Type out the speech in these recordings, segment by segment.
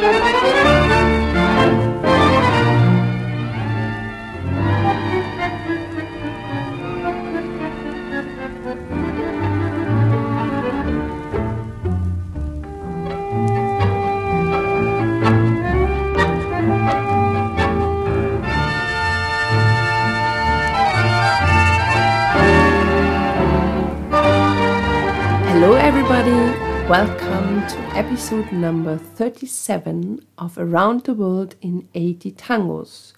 Hello, everybody. Welcome to episode number 37 of Around the World in 80 Tangos.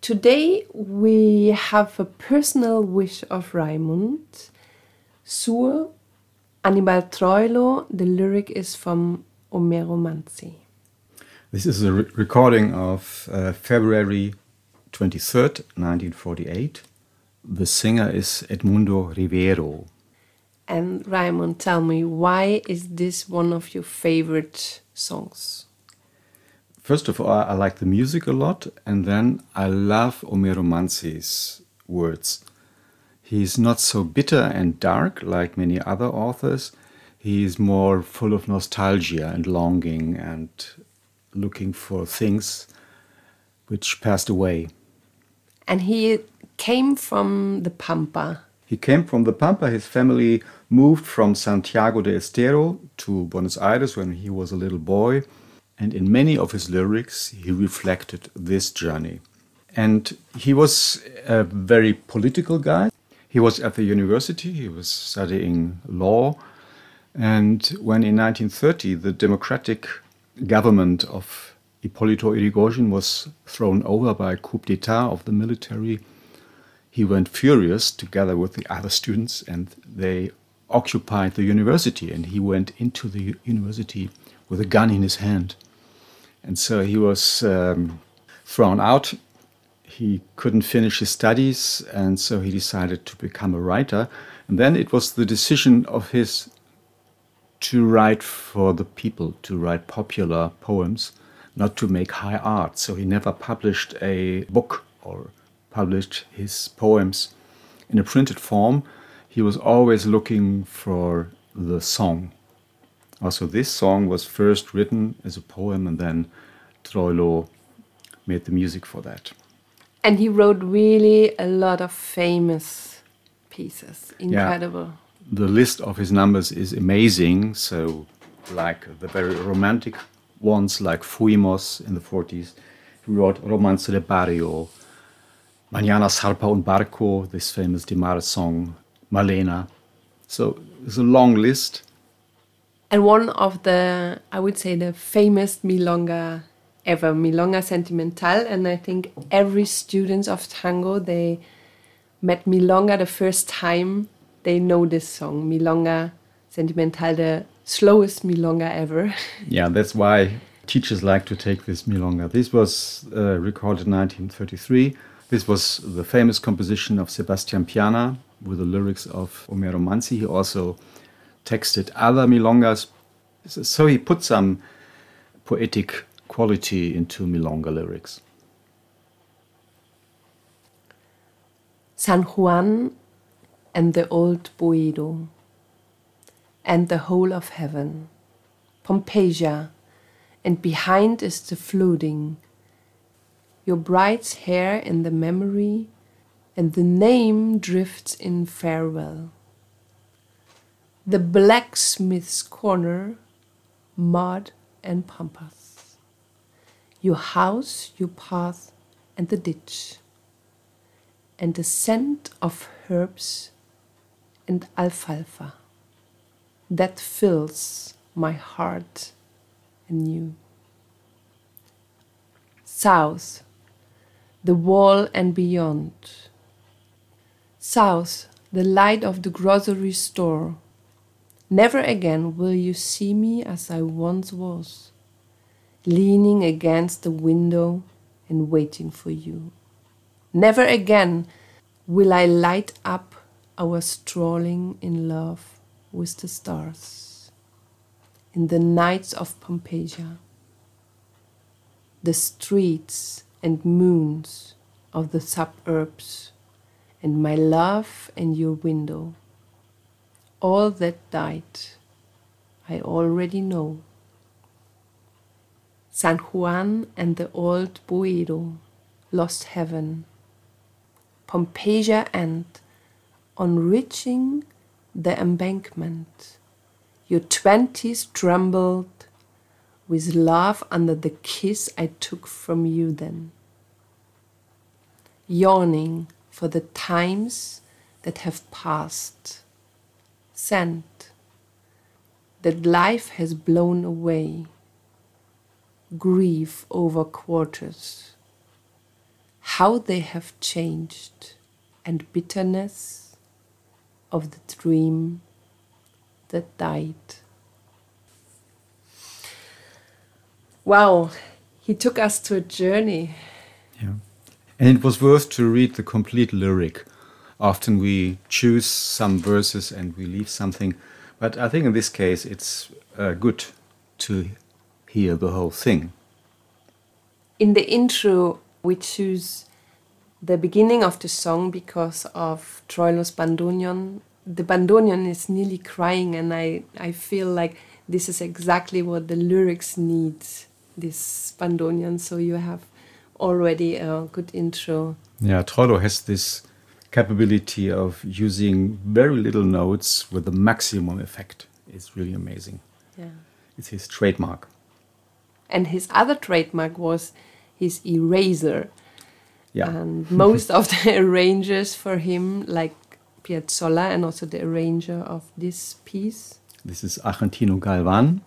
Today we have a personal wish of Raimund. Sur Anibal Troilo, the lyric is from Homero Manzi. This is a re- recording of uh, February 23rd, 1948. The singer is Edmundo Rivero. And Raimund, tell me, why is this one of your favorite songs? First of all, I like the music a lot, and then I love Homero Manzi's words. He's not so bitter and dark like many other authors. He is more full of nostalgia and longing and looking for things which passed away. And he came from the Pampa. He came from the Pampa. His family moved from Santiago del Estero to Buenos Aires when he was a little boy. And in many of his lyrics, he reflected this journey. And he was a very political guy. He was at the university, he was studying law. And when in 1930 the democratic government of Hipólito Yrigoyen was thrown over by a coup d'etat of the military, he went furious together with the other students and they occupied the university and he went into the university with a gun in his hand. And so he was um, thrown out. He couldn't finish his studies and so he decided to become a writer. And then it was the decision of his to write for the people to write popular poems not to make high art. So he never published a book or published his poems in a printed form, he was always looking for the song. Also, this song was first written as a poem, and then Troilo made the music for that. And he wrote really a lot of famous pieces. Incredible. Yeah. The list of his numbers is amazing. So, like the very romantic ones, like Fuimos in the 40s, he wrote Romance de Barrio, Mañana Zarpa un Barco, this famous Demare song, Malena. So it's a long list. And one of the, I would say, the famous milonga ever, Milonga Sentimental. And I think every student of tango, they met milonga the first time they know this song, Milonga Sentimental, the slowest milonga ever. Yeah, that's why teachers like to take this milonga. This was uh, recorded in 1933 this was the famous composition of Sebastian Piana with the lyrics of Homero Manzi. He also texted other milongas. So he put some poetic quality into milonga lyrics. San Juan and the old Boedo and the whole of heaven, Pompeya, and behind is the flooding your bride's hair in the memory, and the name drifts in farewell. The blacksmith's corner, mud and pampas. Your house, your path, and the ditch, and the scent of herbs and alfalfa that fills my heart anew. South the wall and beyond. South, the light of the grocery store. Never again will you see me as I once was, leaning against the window and waiting for you. Never again will I light up our strolling in love with the stars in the nights of Pompeya. The streets and moons of the suburbs, and my love and your window. All that died, I already know. San Juan and the old Boedo, lost heaven. Pompeya and, on reaching the embankment, your twenties trembled with love under the kiss I took from you then. Yawning for the times that have passed, sent that life has blown away, grief over quarters, how they have changed, and bitterness of the dream that died. Wow, he took us to a journey. Yeah. And it was worth to read the complete lyric. Often we choose some verses and we leave something. But I think in this case it's uh, good to hear the whole thing. In the intro, we choose the beginning of the song because of Troilo's bandoneon. The bandoneon is nearly crying, and I, I feel like this is exactly what the lyrics need this bandoneon, So you have already a good intro. Yeah, Troilo has this capability of using very little notes with the maximum effect. It's really amazing. Yeah. It's his trademark. And his other trademark was his eraser. Yeah. And most of the arrangers for him, like Piazzolla and also the arranger of this piece, This is Argentino Galvan.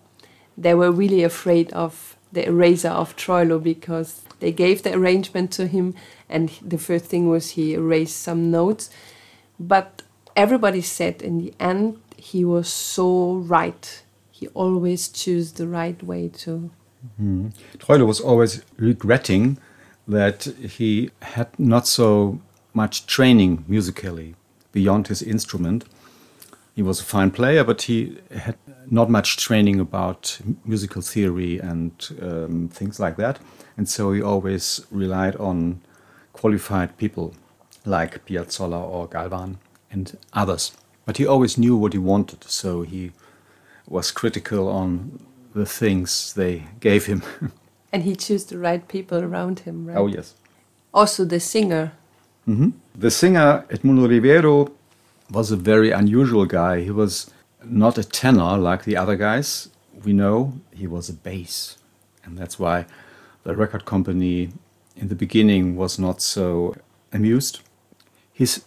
they were really afraid of the eraser of Troilo because they gave the arrangement to him, and the first thing was he erased some notes. But everybody said in the end he was so right. He always chose the right way to. Hmm. Troilo was always regretting that he had not so much training musically beyond his instrument. He was a fine player, but he had not much training about musical theory and um, things like that. And so he always relied on qualified people like Piazzolla or Galvan and others. But he always knew what he wanted, so he was critical on the things they gave him. And he chose the right people around him, right? oh, yes. Also, the singer. The singer Edmundo Rivero was a very unusual guy. He was not a tenor like the other guys. We know he was a bass. And that's why the record company in the beginning was not so amused. His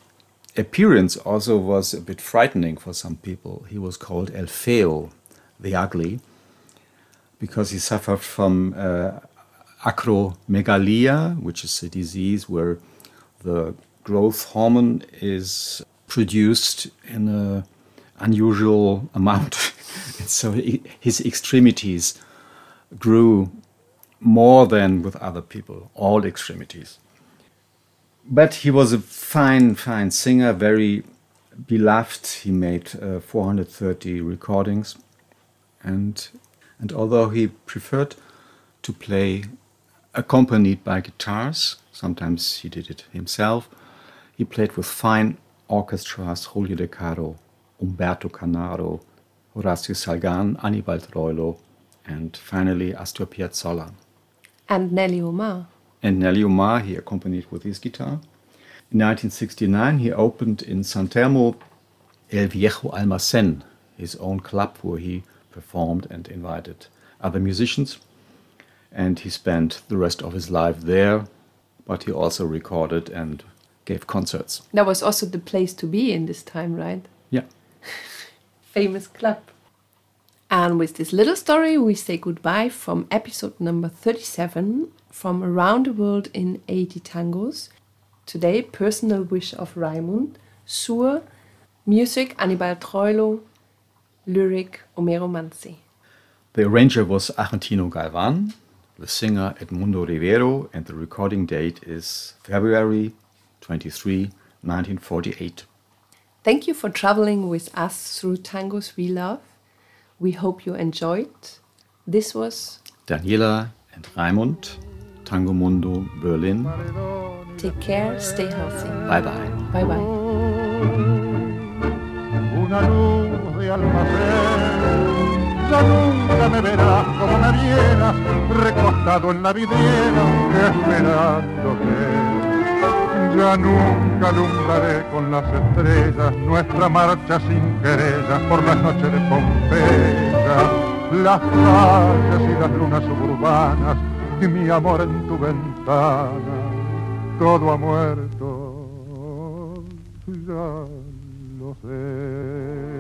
appearance also was a bit frightening for some people. He was called El Feo, the ugly, because he suffered from uh, acromegalia, which is a disease where the growth hormone is produced in an unusual amount. and so he, his extremities grew more than with other people, all extremities. But he was a fine, fine singer, very beloved. He made uh, 430 recordings. And, and although he preferred to play accompanied by guitars, sometimes he did it himself, he played with fine orchestras Julio De Caro, Humberto Canaro, Horacio Salgan, Anibal Troilo, and finally Astor Piazzolla. And Nelly Omar. And Nelly Omar he accompanied with his guitar. In 1969, he opened in San Telmo El Viejo Almacén, his own club where he performed and invited other musicians. And he spent the rest of his life there, but he also recorded and gave concerts. That was also the place to be in this time, right? Yeah. famous club. And with this little story, we say goodbye from episode number 37 from Around the World in 80 Tangos. Today, personal wish of Raimund, Sur, music Anibal Troilo, lyric Homero Manzi. The arranger was Argentino Galvan, the singer Edmundo Rivero, and the recording date is February 23, 1948. Thank you for traveling with us through tangos we love. We hope you enjoyed. This was Daniela and Raimund, Tango Mundo, Berlin. Take Care, Stay Healthy. Bye bye. Bye bye. una luz de almacén. Ya nunca me verás como me vienas recostada sentado en la vidriera esperándote. Ya nunca alumbraré con las estrellas nuestra marcha sin querellas por las noches de Pompeya, las calles y las lunas suburbanas y mi amor en tu ventana. Todo ha muerto, ya lo sé.